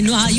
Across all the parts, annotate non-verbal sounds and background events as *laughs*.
escuchando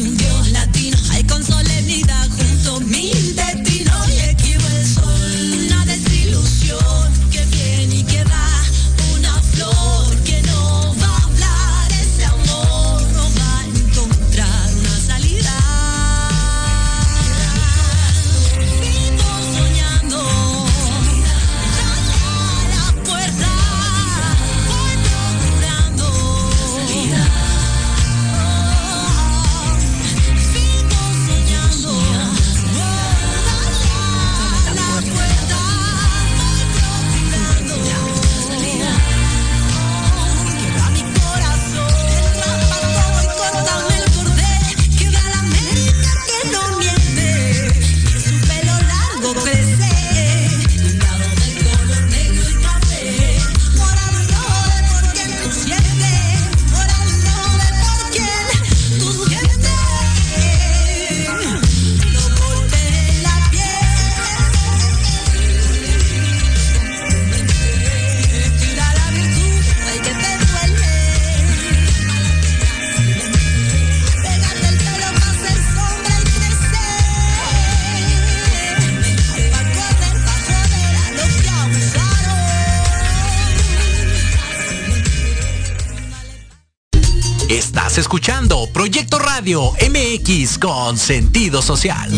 Radio MX con sentido social.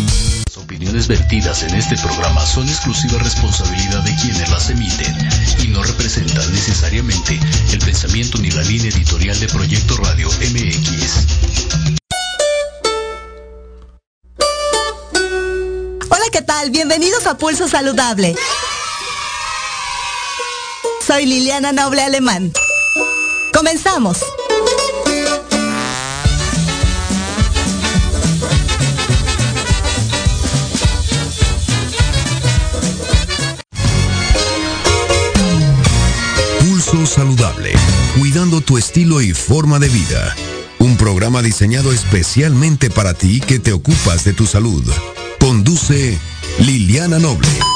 Las opiniones vertidas en este programa son exclusiva responsabilidad de quienes las emiten y no representan necesariamente el pensamiento ni la línea editorial de Proyecto Radio MX. Hola, ¿qué tal? Bienvenidos a Pulso Saludable. Soy Liliana Noble Alemán. Comenzamos. Tu estilo y forma de vida. Un programa diseñado especialmente para ti que te ocupas de tu salud. Conduce Liliana Noble.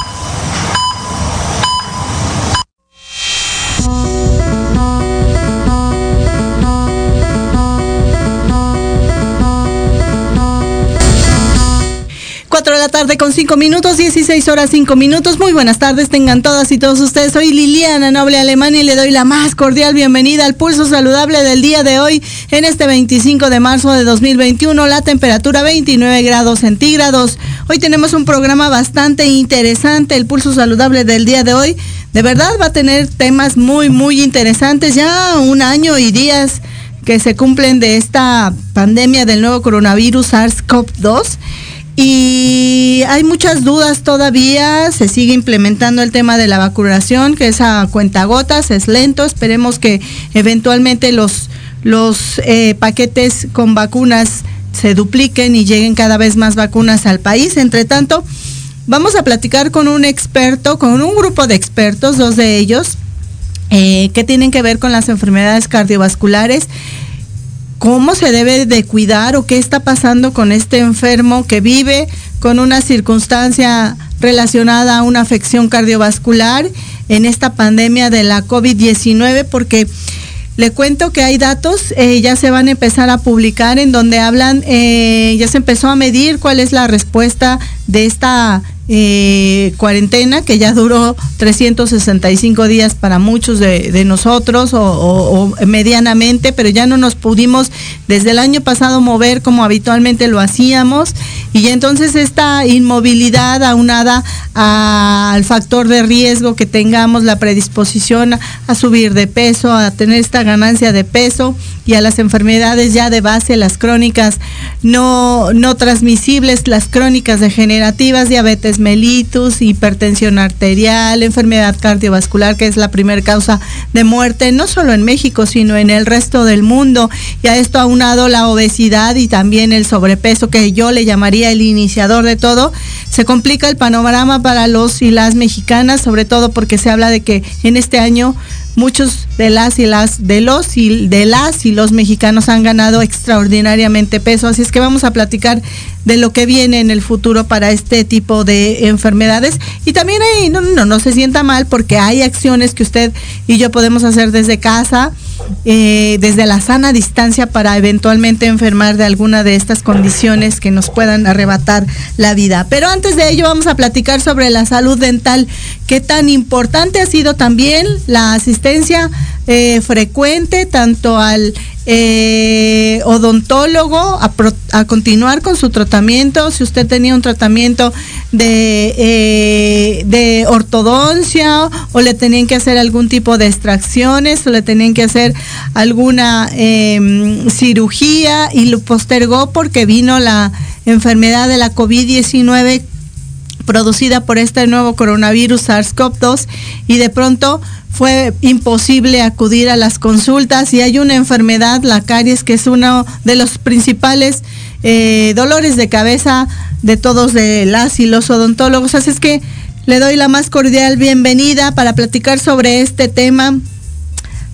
5 minutos, 16 horas 5 minutos. Muy buenas tardes, tengan todas y todos ustedes. Soy Liliana Noble Alemania y le doy la más cordial bienvenida al pulso saludable del día de hoy, en este 25 de marzo de 2021, la temperatura 29 grados centígrados. Hoy tenemos un programa bastante interesante, el pulso saludable del día de hoy. De verdad va a tener temas muy, muy interesantes. Ya un año y días que se cumplen de esta pandemia del nuevo coronavirus SARS-CoV-2 y hay muchas dudas todavía, se sigue implementando el tema de la vacunación, que es a cuentagotas, es lento, esperemos que eventualmente los, los eh, paquetes con vacunas se dupliquen y lleguen cada vez más vacunas al país. Entre tanto, vamos a platicar con un experto, con un grupo de expertos, dos de ellos, eh, que tienen que ver con las enfermedades cardiovasculares cómo se debe de cuidar o qué está pasando con este enfermo que vive con una circunstancia relacionada a una afección cardiovascular en esta pandemia de la COVID-19, porque le cuento que hay datos, eh, ya se van a empezar a publicar en donde hablan, eh, ya se empezó a medir cuál es la respuesta de esta cuarentena que ya duró 365 días para muchos de, nosotros o, medianamente, pero ya no nos pudimos desde el año pasado mover como habitualmente lo hacíamos. Y entonces esta inmovilidad aunada al factor de riesgo que tengamos, la predisposición a subir de peso, a tener esta ganancia de peso y a las enfermedades ya de base, las crónicas no, no transmisibles, las crónicas degenerativas, diabetes mellitus, hipertensión arterial, enfermedad cardiovascular, que es la primera causa de muerte, no solo en México, sino en el resto del mundo. Y a esto aunado la obesidad y también el sobrepeso, que yo le llamaría el iniciador de todo, se complica el panorama para los y las mexicanas, sobre todo porque se habla de que en este año muchos de las y las de los y de las y los mexicanos han ganado extraordinariamente peso, así es que vamos a platicar de lo que viene en el futuro para este tipo de enfermedades. Y también ahí no, no, no se sienta mal porque hay acciones que usted y yo podemos hacer desde casa eh, desde la sana distancia para eventualmente enfermar de alguna de estas condiciones que nos puedan arrebatar la vida. Pero antes de ello vamos a platicar sobre la salud dental, qué tan importante ha sido también la asistencia eh, frecuente tanto al eh, odontólogo a, continuar con su tratamiento, si usted tenía un tratamiento de, eh, de ortodoncia o le tenían que hacer algún tipo de extracciones o le tenían que hacer alguna em, cirugía y lo postergó porque vino la enfermedad de la COVID-19 producida por este nuevo coronavirus SARS-CoV-2 y de pronto fue imposible acudir a las consultas y hay una enfermedad, la caries, que es uno de los principales eh, dolores de cabeza de todos de las y los odontólogos. Así es que le doy la más cordial bienvenida para platicar sobre este tema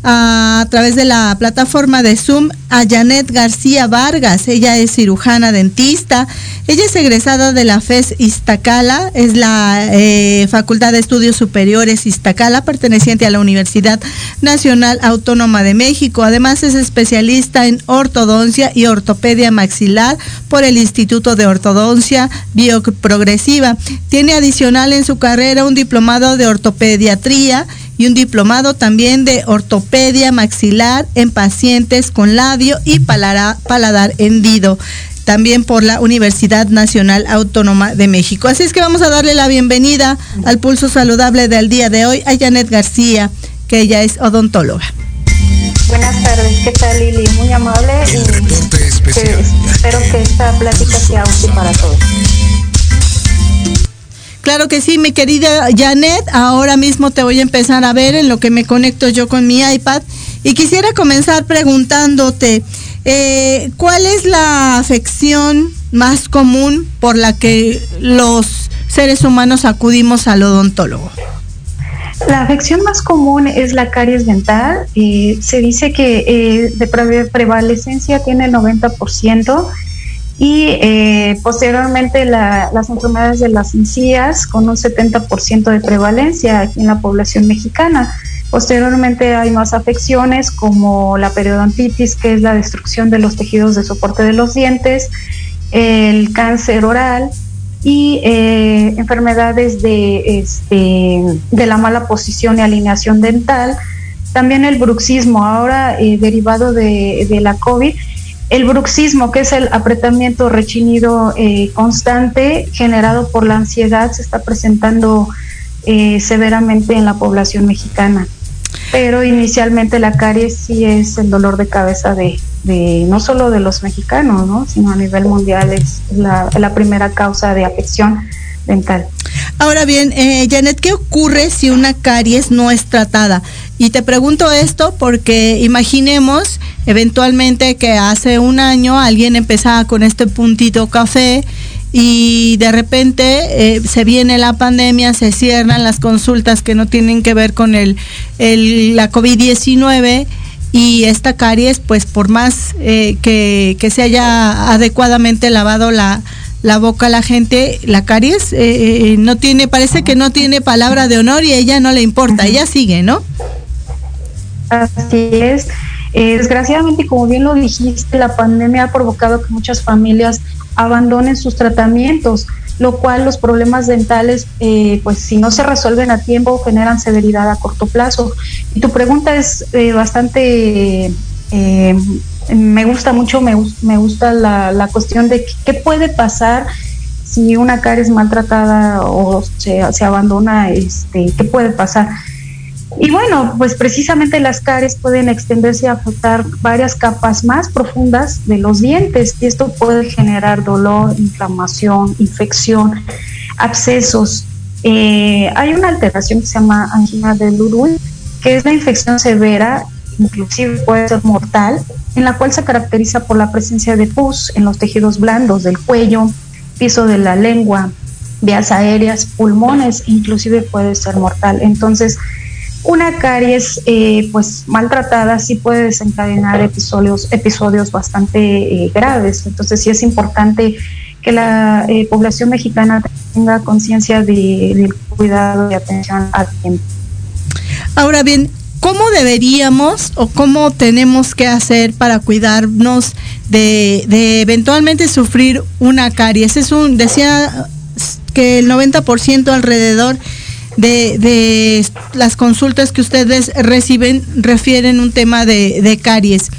a través de la plataforma de Zoom a Janet García Vargas. Ella es cirujana dentista. Ella es egresada de la FES Iztacala, es la eh, Facultad de Estudios Superiores Iztacala, perteneciente a la Universidad Nacional Autónoma de México. Además es especialista en ortodoncia y ortopedia maxilar por el Instituto de Ortodoncia Bioprogresiva. Tiene adicional en su carrera un diplomado de ortopediatría y un diplomado también de ortopedia maxilar en pacientes con labio y paladar, hendido también por la Universidad Nacional Autónoma de México. Así es que vamos a darle la bienvenida al pulso saludable del día de hoy a Janet García, que ella es odontóloga. Buenas tardes, ¿qué tal Lili? Muy amable y espero que esta plática sea útil para todos. Claro que sí, mi querida Janet, ahora mismo te voy a empezar a ver en lo que me conecto yo con mi iPad y quisiera comenzar preguntándote, eh, ¿cuál es la afección más común por la que los seres humanos acudimos al odontólogo? La afección más común es la caries dental. Eh, se dice que eh, de prevalecencia tiene el 90% y eh, posteriormente las enfermedades de las encías con un 70% de prevalencia aquí en la población mexicana. Posteriormente hay más afecciones como la periodontitis, que es la destrucción de los tejidos de soporte de los dientes, el cáncer oral y eh, enfermedades de, este, de la mala posición y alineación dental. También el bruxismo, ahora eh, derivado de, de la COVID, el bruxismo, que es el apretamiento rechinido eh, constante generado por la ansiedad, se está presentando eh, severamente en la población mexicana. Pero inicialmente la caries sí es el dolor de cabeza de, no solo de los mexicanos, ¿no? sino a nivel mundial es la, primera causa de afección dental. Ahora bien, eh, Janet, ¿qué ocurre si una caries no es tratada? Y te pregunto esto porque imaginemos eventualmente que hace un año alguien empezaba con este puntito café y de repente eh, se viene la pandemia, se cierran las consultas que no tienen que ver con el, la COVID-19 y esta caries, pues por más eh, que, se haya adecuadamente lavado la, la boca a la gente, la caries eh, no tiene, parece que no tiene palabra de honor y a ella no le importa, ella sigue, ¿no? Así es. Eh, desgraciadamente, como bien lo dijiste, la pandemia ha provocado que muchas familias abandonen sus tratamientos, lo cual los problemas dentales, eh, pues si no se resuelven a tiempo, generan severidad a corto plazo. Y tu pregunta es eh, bastante, me gusta mucho, me, me gusta la, cuestión de qué puede pasar si una cara es maltratada o se, se abandona, este, qué puede pasar. Y bueno, pues precisamente las caries pueden extenderse y afectar varias capas más profundas de los dientes y esto puede generar dolor, inflamación, infección, abscesos. Eh, hay una alteración que se llama angina de Lurul, que es la infección severa, inclusive puede ser mortal, en la cual se caracteriza por la presencia de pus en los tejidos blandos del cuello, piso de la lengua, vías aéreas, pulmones, inclusive puede ser mortal. Entonces, una caries eh, pues maltratada sí puede desencadenar episodios, episodios bastante eh, graves. Entonces sí es importante que la eh, población mexicana tenga conciencia de, del cuidado y atención al tiempo. Ahora bien, ¿cómo deberíamos o cómo tenemos que hacer para cuidarnos de, eventualmente sufrir una caries? Es un, decía que el 90% alrededor de, de, las consultas que ustedes reciben refieren un tema de, de, caries.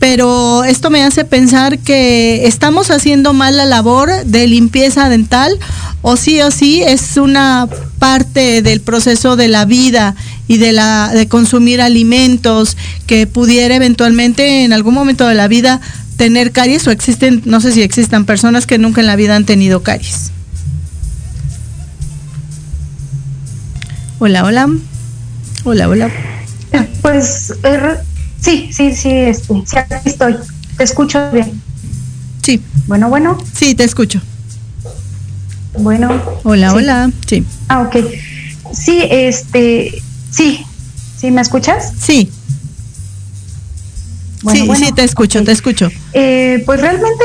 Pero esto me hace pensar que estamos haciendo mal la labor de limpieza dental o sí o sí es una parte del proceso de la vida y de la de consumir alimentos que pudiera eventualmente en algún momento de la vida tener caries o existen, no sé si existan personas que nunca en la vida han tenido caries. Hola, hola. Hola, hola. Pues er, sí, sí, sí, este, sí, aquí estoy. Te escucho bien. Sí. Bueno, bueno. Sí, te escucho. Bueno. Hola, sí. hola. Sí. Ah, ok. Sí, este, sí. ¿Sí me escuchas? Sí. Bueno, sí, bueno, sí, te escucho, okay. te escucho. Eh, pues realmente,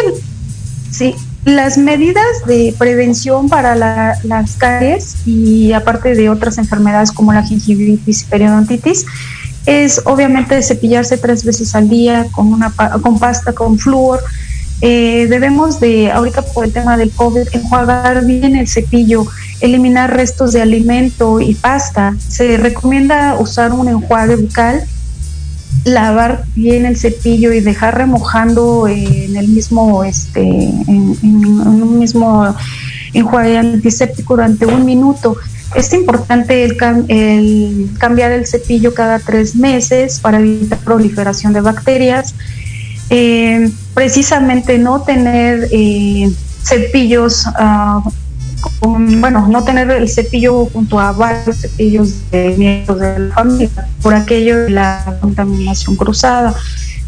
sí, las medidas de prevención para la, las caries y aparte de otras enfermedades como la gingivitis y periodontitis es obviamente cepillarse tres veces al día con una con pasta con flúor. Eh, debemos de, ahorita por el tema del COVID, enjuagar bien el cepillo, eliminar restos de alimento y pasta. Se recomienda usar un enjuague bucal lavar bien el cepillo y dejar remojando en el mismo, este, en, un mismo enjuague antiséptico durante un minuto. Es importante el, cam el, cambiar el cepillo cada tres meses para evitar proliferación de bacterias. Eh, precisamente no tener eh, cepillos uh, bueno, no tener el cepillo junto a varios cepillos de miembros de la familia por aquello de la contaminación cruzada.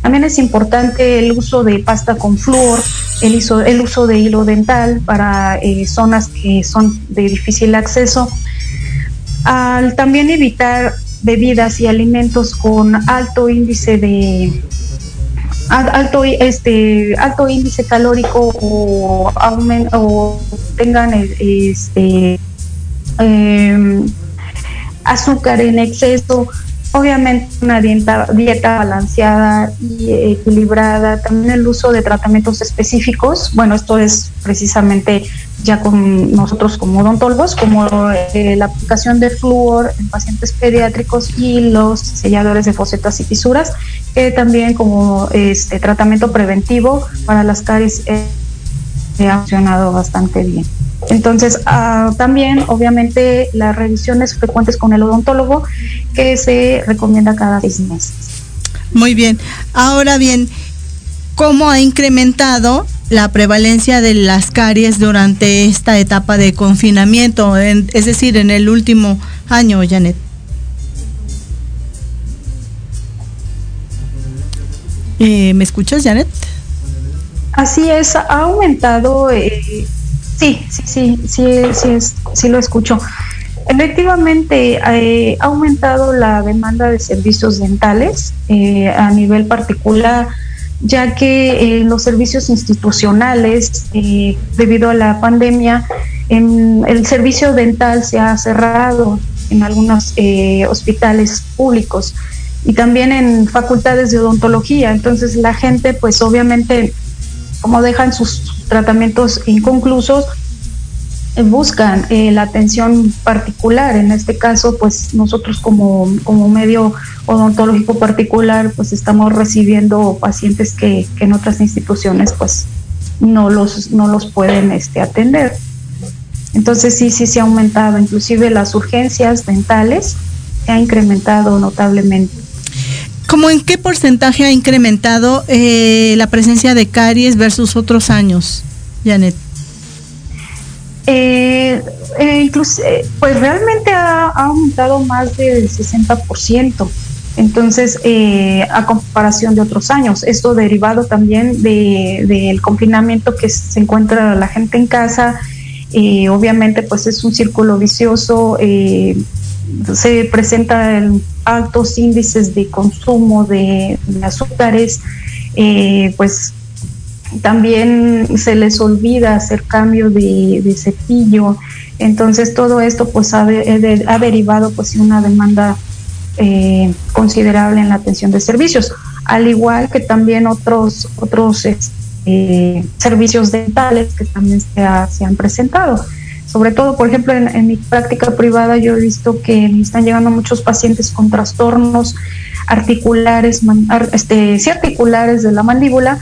También es importante el uso de pasta con flúor, el, uso, el uso de hilo dental para eh, zonas que son de difícil acceso. Al también evitar bebidas y alimentos con alto índice de alto este alto índice calórico o, aument, o tengan este eh, azúcar en exceso obviamente una dieta, balanceada y equilibrada también el uso de tratamientos específicos bueno esto es precisamente ya con nosotros como odontólogos como eh, la aplicación de flúor en pacientes pediátricos y los selladores de fosetas y fisuras que también como este tratamiento preventivo para las caries eh, ha funcionado bastante bien. Entonces, uh, también, obviamente, las revisiones frecuentes con el odontólogo que se recomienda cada seis meses. Muy bien. Ahora bien, ¿cómo ha incrementado la prevalencia de las caries durante esta etapa de confinamiento, en, es decir, en el último año, Janet? Eh, ¿Me escuchas, Janet? Así es, ha aumentado, eh, sí, sí, sí, sí, sí, es, sí lo escucho. Efectivamente, eh, ha aumentado la demanda de servicios dentales eh, a nivel particular, ya que los servicios institucionales, eh, debido a la pandemia, el servicio dental se ha cerrado en algunos hospitales públicos y también en facultades de odontología. Entonces la gente, pues obviamente, como dejan sus tratamientos inconclusos, buscan eh, la atención particular. En este caso, pues nosotros como, como medio odontológico particular, pues estamos recibiendo pacientes que, que en otras instituciones, pues no los, no los pueden este, atender. Entonces sí, sí se ha aumentado, inclusive las urgencias dentales se ha incrementado notablemente. ¿Cómo en qué porcentaje ha incrementado eh, la presencia de caries versus otros años, Janet? Eh, eh, incluso, pues realmente ha, aumentado más del 60%. Entonces, eh, a comparación de otros años, esto derivado también del de, confinamiento que se encuentra la gente en casa, eh, obviamente pues es un círculo vicioso, se presenta altos índices de consumo de, azúcares, eh, pues también se les olvida hacer cambio de, cepillo. Entonces todo esto pues ha, derivado pues una demanda eh, considerable en la atención de servicios, al igual que también otros otros este, servicios dentales que también se, han presentado. Sobre todo, por ejemplo, en, mi práctica privada yo he visto que me están llegando muchos pacientes con trastornos articulares, este, sí articulares de la mandíbula,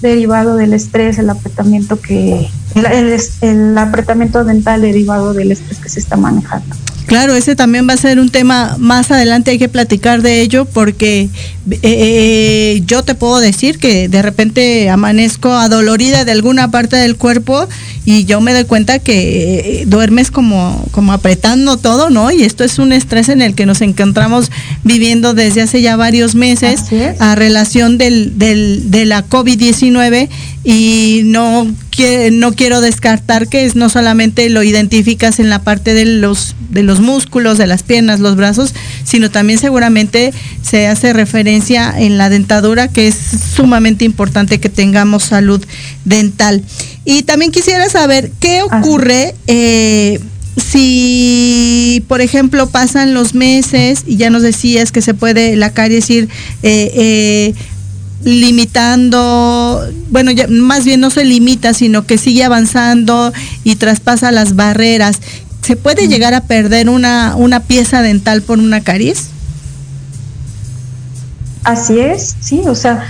derivado del estrés, el apretamiento que el, apretamiento dental derivado del estrés que se está manejando. Claro, ese también va a ser un tema más adelante, hay que platicar de ello porque eh, eh, yo te puedo decir que de repente amanezco adolorida de alguna parte del cuerpo y yo me doy cuenta que eh, duermes como, como apretando todo, ¿no? Y esto es un estrés en el que nos encontramos viviendo desde hace ya varios meses a relación del, del, de la COVID-19 y no, no quiero descartar que es no solamente lo identificas en la parte de los, de los músculos, de las piernas, los brazos, sino también seguramente se hace referencia en la dentadura, que es sumamente importante que tengamos salud dental. Y también quisiera saber qué ocurre eh, si, por ejemplo, pasan los meses y ya nos decías que se puede la caries ir eh, eh, limitando, bueno, ya, más bien no se limita, sino que sigue avanzando y traspasa las barreras. ¿Se puede llegar a perder una, una pieza dental por una caries? Así es, sí, o sea,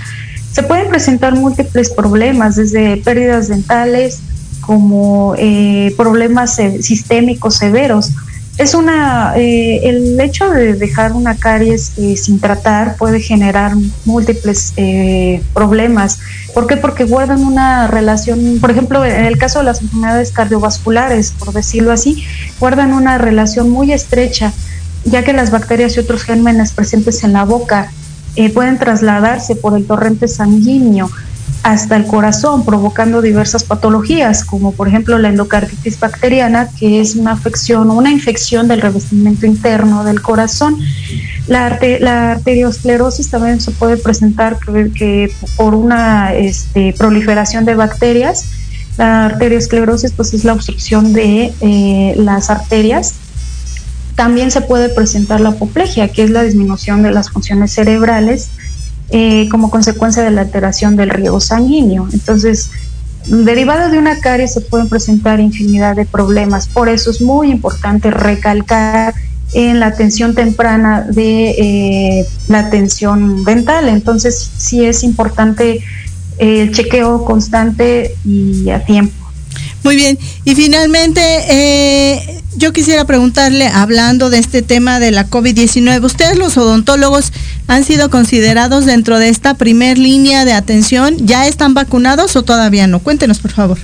se pueden presentar múltiples problemas, desde pérdidas dentales como eh, problemas sistémicos severos. Es una, eh, el hecho de dejar una caries eh, sin tratar puede generar múltiples problemas. ¿Por qué? Porque guardan una relación, por ejemplo, en el caso de las enfermedades cardiovasculares, por decirlo así, guardan una relación muy estrecha, ya que las bacterias y otros gérmenes presentes en la boca eh, pueden trasladarse por el torrente sanguíneo hasta el corazón, provocando diversas patologías, como por ejemplo la endocarditis bacteriana, que es una afección una infección del revestimiento interno del corazón. La, arteriosclerosis también se puede presentar que, por una este, proliferación de bacterias. La arteriosclerosis pues, es la obstrucción de eh, las arterias también se puede presentar la apoplejia, que es la disminución de las funciones cerebrales eh, como consecuencia de la alteración del riego sanguíneo. Entonces, derivado de una caries se pueden presentar infinidad de problemas. Por eso es muy importante recalcar en la atención temprana de eh, la atención dental. Entonces, sí es importante el chequeo constante y a tiempo. Muy bien. Y finalmente, eh, yo quisiera preguntarle, hablando de este tema de la COVID-19, ¿ustedes los odontólogos han sido considerados dentro de esta primer línea de atención? ¿Ya están vacunados o todavía no? Cuéntenos, por favor.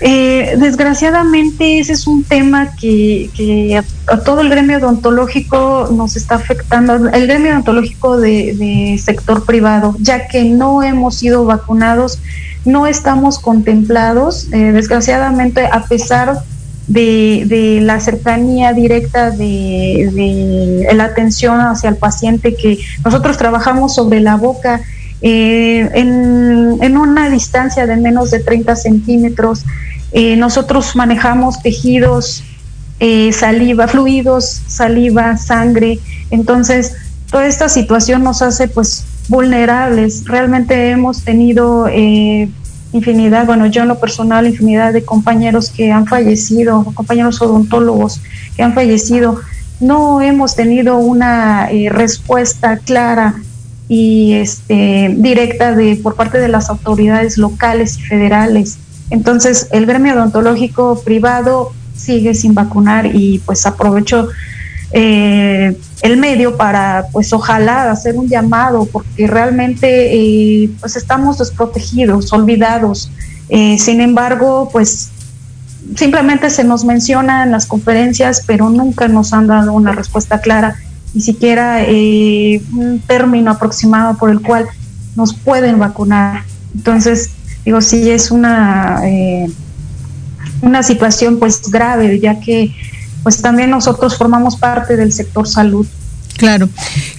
Eh, desgraciadamente ese es un tema que, a, todo el gremio odontológico nos está afectando, el gremio odontológico de sector privado, ya que no hemos sido vacunados, no estamos contemplados, eh, desgraciadamente a pesar de, la cercanía directa de, la atención hacia el paciente que nosotros trabajamos sobre la boca eh, en, una distancia de menos de 30 centímetros. Eh, nosotros manejamos tejidos, eh, saliva, fluidos, saliva, sangre. Entonces, toda esta situación nos hace pues vulnerables. Realmente hemos tenido infinidad, bueno, yo en lo personal, infinidad de compañeros que han fallecido, compañeros odontólogos que han fallecido. No hemos tenido una eh, respuesta clara y este, directa de, por parte de las autoridades locales y federales. Entonces, el gremio odontológico privado sigue sin vacunar y pues aprovecho eh, el medio para, pues ojalá, hacer un llamado, porque realmente eh, pues estamos desprotegidos, olvidados. Eh, sin embargo, pues simplemente se nos menciona en las conferencias, pero nunca nos han dado una respuesta clara, ni siquiera un término aproximado por el cual nos pueden vacunar. Entonces, digo, sí es una, una situación pues grave, ya que pues también nosotros formamos parte del sector salud. Claro.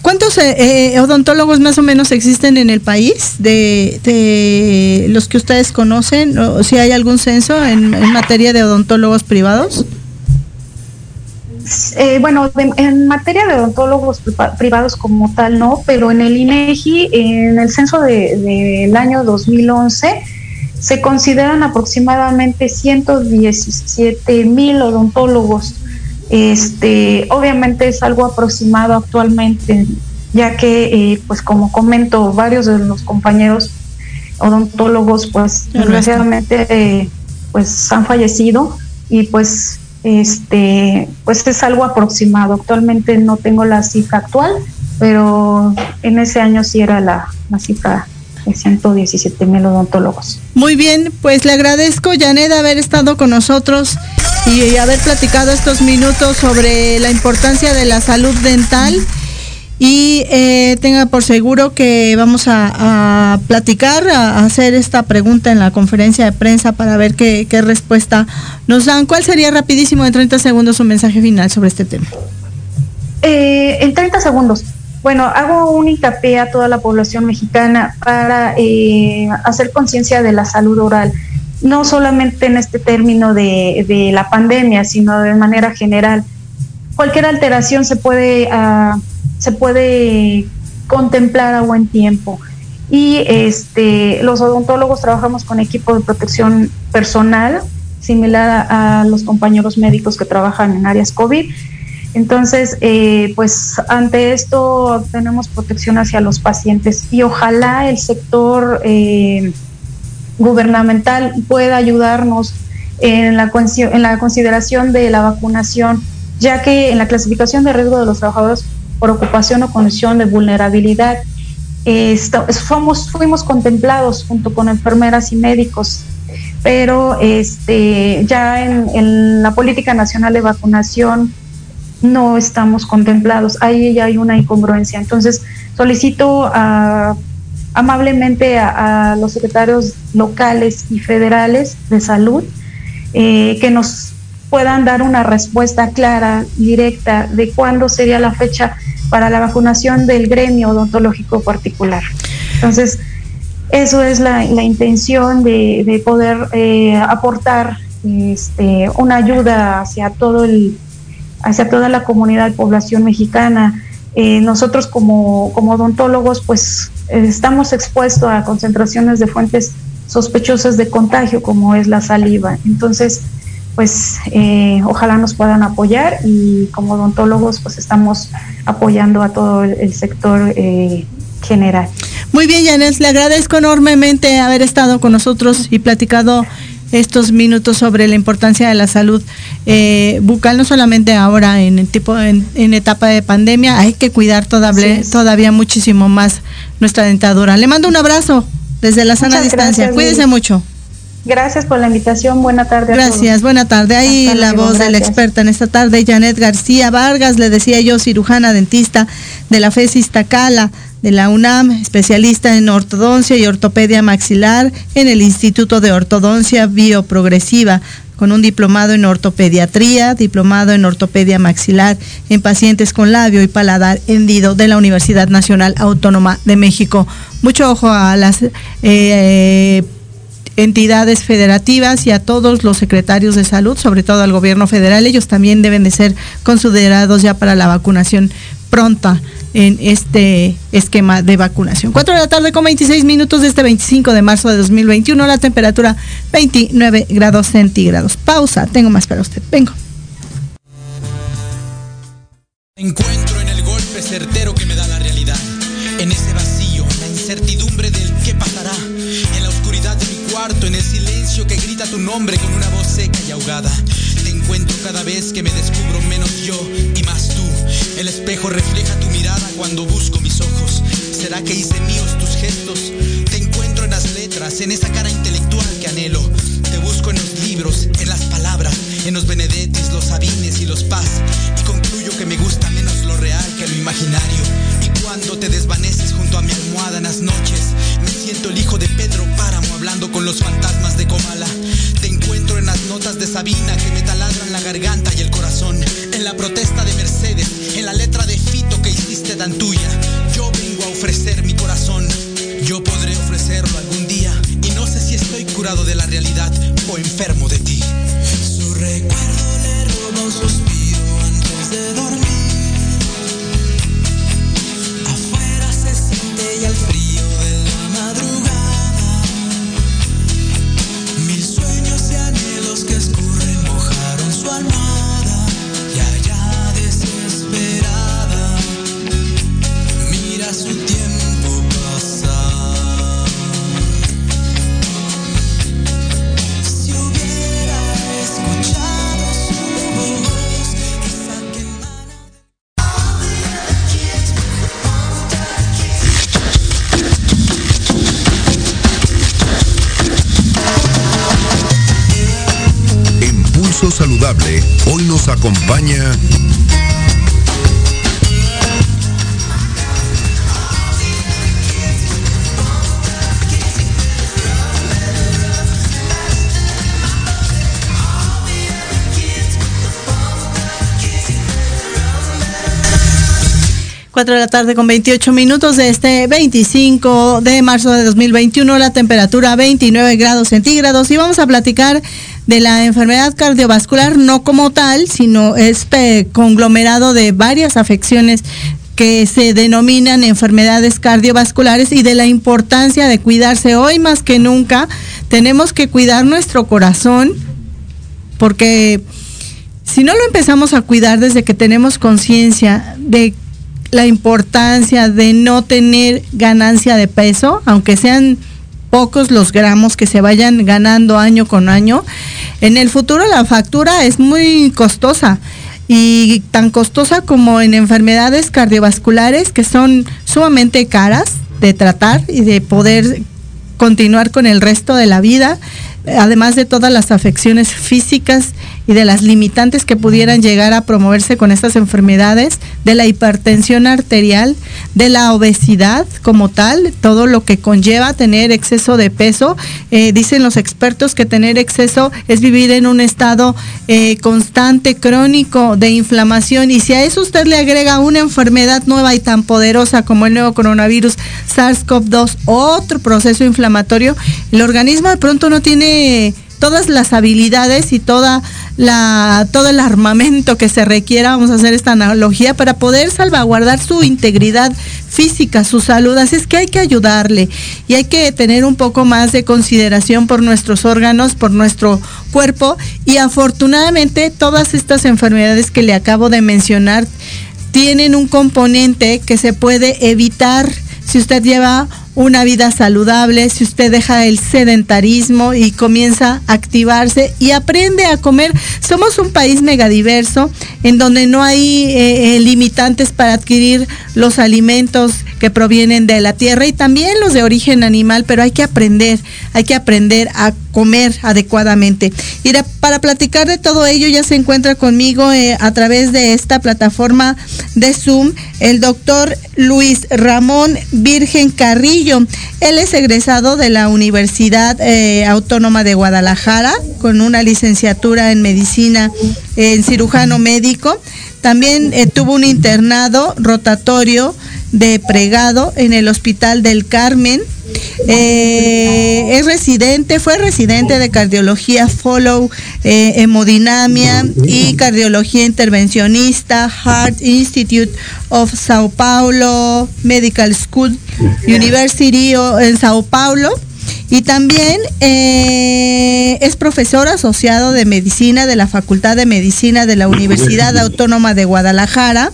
¿Cuántos eh, eh, odontólogos más o menos existen en el país de, los que ustedes conocen? ¿O si hay algún censo en, materia de odontólogos privados? Eh, bueno, en materia de odontólogos privados como tal no, pero en el INEGI, en el censo del de, año 2011, se consideran aproximadamente 117 mil odontólogos este, obviamente es algo aproximado actualmente, ya que, eh, pues como comento, varios de los compañeros odontólogos, pues desgraciadamente, pues han fallecido y pues, este, pues es algo aproximado. Actualmente no tengo la cifra actual, pero en ese año sí era la, la cifra 117 mil odontólogos. Muy bien, pues le agradezco, Janet, haber estado con nosotros y haber platicado estos minutos sobre la importancia de la salud dental. Y eh, tenga por seguro que vamos a, platicar, a hacer esta pregunta en la conferencia de prensa para ver qué, respuesta nos dan. ¿Cuál sería rapidísimo en 30 segundos su mensaje final sobre este tema? Eh, en 30 segundos. Bueno, hago un hincapié a toda la población mexicana para eh, hacer conciencia de la salud oral, no solamente en este término de, la pandemia, sino de manera general. Cualquier alteración se puede, ah, se puede contemplar a buen tiempo. Y este, los odontólogos trabajamos con equipo de protección personal, similar a los compañeros médicos que trabajan en áreas COVID entonces, eh, pues ante esto tenemos protección hacia los pacientes y ojalá el sector eh, gubernamental pueda ayudarnos en la, en la consideración de la vacunación, ya que en la clasificación de riesgo de los trabajadores por ocupación o condición de vulnerabilidad, fuimos contemplados junto con enfermeras y médicos pero este ya en, la política nacional de vacunación no estamos contemplados. Ahí ya hay una incongruencia. Entonces, solicito amablemente a, los secretarios locales y federales de salud eh, que nos puedan dar una respuesta clara, directa, de cuándo sería la fecha para la vacunación del gremio odontológico particular. Entonces, eso es la, intención de, poder eh, aportar este, una ayuda hacia todo el hacia toda la comunidad, población mexicana. Eh, nosotros como, como odontólogos pues eh, estamos expuestos a concentraciones de fuentes sospechosas de contagio como es la saliva. Entonces, pues eh, ojalá nos puedan apoyar y como odontólogos pues estamos apoyando a todo el, sector general. Muy bien, Yanes, le agradezco enormemente haber estado con nosotros y platicado estos minutos sobre la importancia de la salud eh, bucal, no solamente ahora en, tipo, en, etapa de pandemia, hay que cuidar todavía, todavía muchísimo más nuestra dentadura. Le mando un abrazo desde la sana distancia. Cuídese mucho. Gracias por la invitación. Buena tarde. Gracias, buena tarde. Ahí la voz de la experta en esta tarde, Janet García Vargas, le decía yo, cirujana dentista de la FESIS Tacala de la UNAM, especialista en ortodoncia y ortopedia maxilar en el Instituto de Ortodoncia Bioprogresiva, con un diplomado en ortopediatría, diplomado en ortopedia maxilar en pacientes con labio y paladar hendido de la Universidad Nacional Autónoma de México. Mucho ojo a las eh, entidades federativas y a todos los secretarios de salud, sobre todo al gobierno federal, ellos también deben de ser considerados ya para la vacunación pronta en este esquema de vacunación. 4 de la tarde con 26 minutos de este 25 de marzo de 2021, la temperatura 29 grados centígrados. Pausa, tengo más para usted. Vengo. Encuentro en el golpe certero que me da la realidad, en ese vacío, el silencio que grita tu nombre con una voz seca y ahogada. Te encuentro cada vez que me descubro menos yo y más tú. El espejo refleja tu mirada cuando busco mis ojos. ¿Será que hice míos tus gestos? Te encuentro en las letras, en esa cara intelectual que anhelo. Te busco en los libros, en las palabras, en los Benedettis, los Sabines y los Paz. Y concluyo que me gusta menos lo real que lo imaginario. los fantasmas de Comala. Te encuentro en las notas de Sabina que me taladran la garganta y el corazón. En la protesta de Mercedes, en la letra de Fito que hiciste tan tuya. Yo vengo a ofrecer mi corazón. Yo podré ofrecerlo algún día. Y no sé si estoy curado de la realidad o enfermo de acompaña Cuatro de la tarde con 28 minutos de este 25 de marzo de 2021, la temperatura 29 grados centígrados y vamos a platicar de la enfermedad cardiovascular, no como tal, sino este conglomerado de varias afecciones que se denominan enfermedades cardiovasculares y de la importancia de cuidarse hoy más que nunca. Tenemos que cuidar nuestro corazón porque si no lo empezamos a cuidar desde que tenemos conciencia de la importancia de no tener ganancia de peso, aunque sean pocos los gramos que se vayan ganando año con año, en el futuro la factura es muy costosa y tan costosa como en enfermedades cardiovasculares que son sumamente caras de tratar y de poder continuar con el resto de la vida, además de todas las afecciones físicas y de las limitantes que pudieran llegar a promoverse con estas enfermedades, de la hipertensión arterial, de la obesidad como tal, todo lo que conlleva tener exceso de peso. Eh, dicen los expertos que tener exceso es vivir en un estado eh, constante, crónico de inflamación y si a eso usted le agrega una enfermedad nueva y tan poderosa como el nuevo coronavirus SARS-CoV-2, otro proceso inflamatorio, el organismo de pronto no tiene todas las habilidades y toda la, todo el armamento que se requiera, vamos a hacer esta analogía, para poder salvaguardar su integridad física, su salud. Así es que hay que ayudarle y hay que tener un poco más de consideración por nuestros órganos, por nuestro cuerpo y afortunadamente todas estas enfermedades que le acabo de mencionar tienen un componente que se puede evitar si usted lleva una vida saludable, si usted deja el sedentarismo y comienza a activarse y aprende a comer. Somos un país megadiverso en donde no hay eh, eh, limitantes para adquirir los alimentos que provienen de la tierra y también los de origen animal, pero hay que aprender, hay que aprender a comer adecuadamente. Y para platicar de todo ello ya se encuentra conmigo eh, a través de esta plataforma de Zoom el doctor Luis Ramón Virgen Carrillo. Él es egresado de la Universidad eh, Autónoma de Guadalajara con una licenciatura en medicina en cirujano médico. También eh, tuvo un internado rotatorio de pregado en el Hospital del Carmen. Eh, es residente, fue residente de cardiología follow, eh, hemodinamia y cardiología intervencionista, Heart Institute of Sao Paulo Medical School University en Sao Paulo. Y también eh, es profesor asociado de medicina de la Facultad de Medicina de la Universidad Autónoma de Guadalajara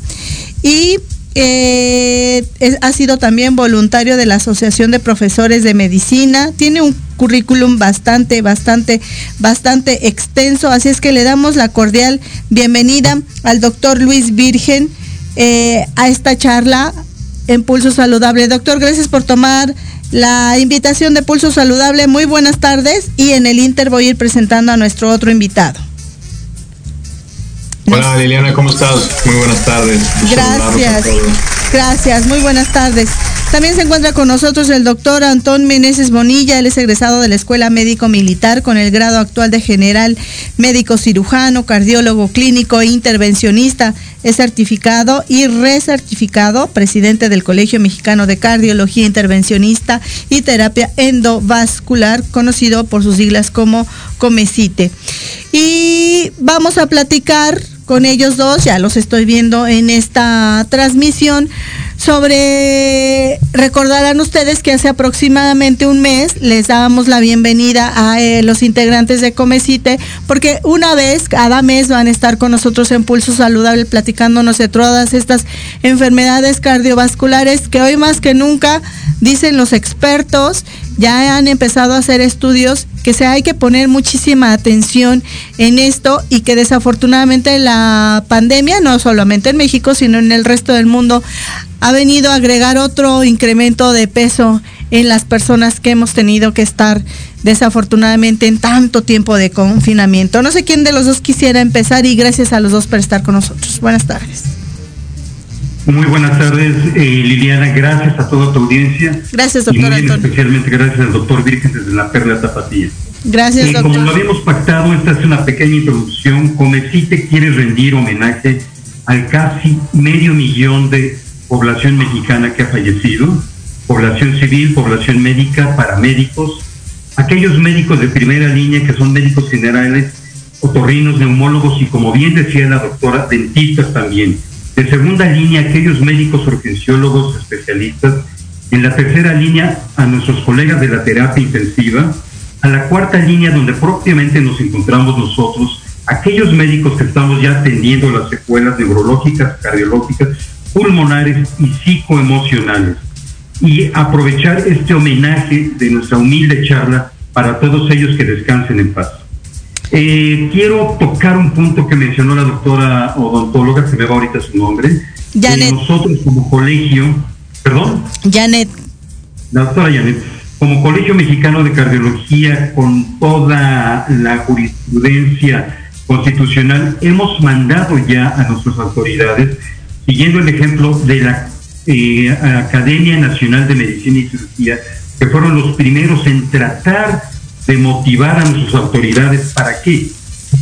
y eh, ha sido también voluntario de la Asociación de Profesores de Medicina. Tiene un currículum bastante, bastante, bastante extenso. Así es que le damos la cordial bienvenida al doctor Luis Virgen eh, a esta charla en Pulso Saludable. Doctor, gracias por tomar la invitación de Pulso Saludable. Muy buenas tardes y en el Inter voy a ir presentando a nuestro otro invitado. Hola Liliana, ¿cómo estás? Muy buenas tardes. Gracias. Gracias, muy buenas tardes. También se encuentra con nosotros el doctor Antón Meneses Bonilla, él es egresado de la Escuela Médico Militar con el grado actual de general médico cirujano, cardiólogo clínico e intervencionista. Es certificado y recertificado, presidente del Colegio Mexicano de Cardiología Intervencionista y Terapia Endovascular, conocido por sus siglas como Comecite. Y vamos a platicar con ellos dos, ya los estoy viendo en esta transmisión, sobre, recordarán ustedes que hace aproximadamente un mes les dábamos la bienvenida a eh, los integrantes de Comecite, porque una vez cada mes van a estar con nosotros en Pulso Saludable platicándonos de todas estas enfermedades cardiovasculares que hoy más que nunca, dicen los expertos, ya han empezado a hacer estudios que se hay que poner muchísima atención en esto y que desafortunadamente la pandemia, no solamente en México, sino en el resto del mundo, ha venido a agregar otro incremento de peso en las personas que hemos tenido que estar desafortunadamente en tanto tiempo de confinamiento. No sé quién de los dos quisiera empezar y gracias a los dos por estar con nosotros. Buenas tardes. Muy buenas tardes, eh, Liliana. Gracias a toda tu audiencia. Gracias, doctor y muy Especialmente gracias al doctor Virgen desde la Perla Tapatía. Gracias, eh, doctor. Como lo habíamos pactado, esta es una pequeña introducción. Comecite quiere rendir homenaje al casi medio millón de población mexicana que ha fallecido, población civil, población médica, paramédicos, aquellos médicos de primera línea que son médicos generales, otorrinos, neumólogos y como bien decía la doctora, dentistas también de segunda línea, aquellos médicos urgenciólogos especialistas. En la tercera línea, a nuestros colegas de la terapia intensiva. A la cuarta línea, donde propiamente nos encontramos nosotros, aquellos médicos que estamos ya atendiendo las secuelas neurológicas, cardiológicas, pulmonares y psicoemocionales. Y aprovechar este homenaje de nuestra humilde charla para todos ellos que descansen en paz. Eh, quiero tocar un punto que mencionó la doctora odontóloga, se me va ahorita su nombre. Janet. nosotros como colegio, perdón. Janet. La doctora Janet, como Colegio Mexicano de Cardiología, con toda la jurisprudencia constitucional, hemos mandado ya a nuestras autoridades, siguiendo el ejemplo de la eh, Academia Nacional de Medicina y Cirugía, que fueron los primeros en tratar de motivar a nuestras autoridades. ¿Para qué?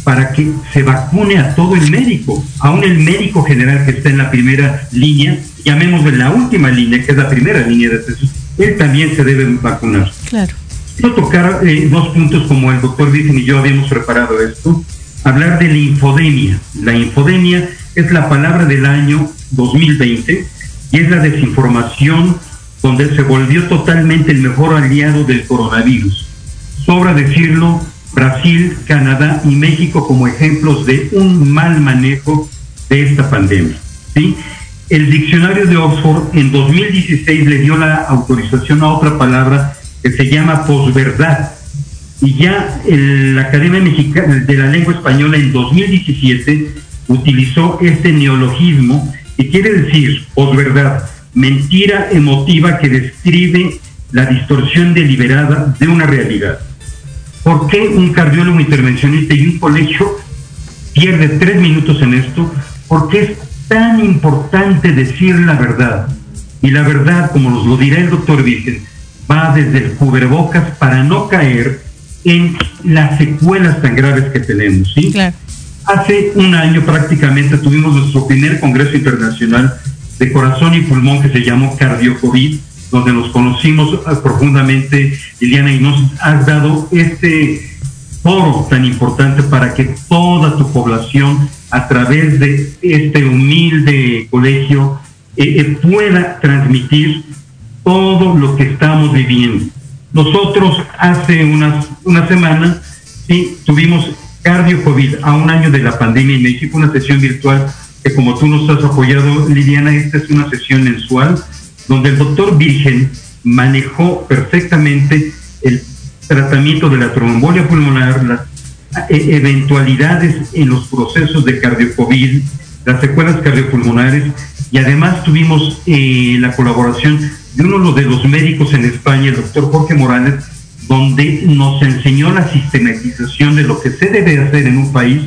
Para que se vacune a todo el médico, aún el médico general que está en la primera línea, llamémosle la última línea, que es la primera línea de atención, él también se debe vacunar. Claro. Quiero tocar eh, dos puntos como el doctor Virgen y yo habíamos preparado esto. Hablar de la infodemia. La infodemia es la palabra del año 2020 y es la desinformación donde se volvió totalmente el mejor aliado del coronavirus sobra decirlo, Brasil, Canadá y México como ejemplos de un mal manejo de esta pandemia. ¿sí? El diccionario de Oxford en 2016 le dio la autorización a otra palabra que se llama posverdad. Y ya la Academia Mexicana de la Lengua Española en 2017 utilizó este neologismo que quiere decir posverdad, mentira emotiva que describe la distorsión deliberada de una realidad. ¿Por qué un cardiólogo intervencionista y un colegio pierde tres minutos en esto? Porque es tan importante decir la verdad. Y la verdad, como nos lo dirá el doctor Virgen, va desde el cubrebocas para no caer en las secuelas tan graves que tenemos. ¿sí? Hace un año prácticamente tuvimos nuestro primer Congreso Internacional de Corazón y Pulmón que se llamó CardioCovid donde nos conocimos ah, profundamente, Liliana, y nos has dado este foro tan importante para que toda tu población, a través de este humilde colegio, eh, eh, pueda transmitir todo lo que estamos viviendo. Nosotros hace unas, una semana sí, tuvimos Cardio COVID a un año de la pandemia en México, una sesión virtual que como tú nos has apoyado, Liliana, esta es una sesión mensual donde el doctor Virgen manejó perfectamente el tratamiento de la trombolia pulmonar, las eh, eventualidades en los procesos de cardiocovid, las secuelas cardiopulmonares y además tuvimos eh, la colaboración de uno de los médicos en España, el doctor Jorge Morales, donde nos enseñó la sistematización de lo que se debe hacer en un país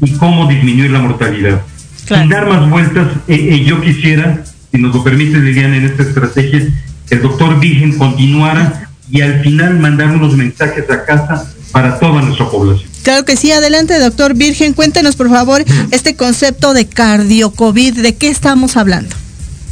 y cómo disminuir la mortalidad. Sin dar más vueltas, eh, yo quisiera si nos lo permite Liliana en esta estrategia, el doctor Virgen continuara y al final mandar unos mensajes a casa para toda nuestra población. Claro que sí, adelante doctor Virgen, cuéntenos por favor este concepto de cardio COVID, ¿de qué estamos hablando?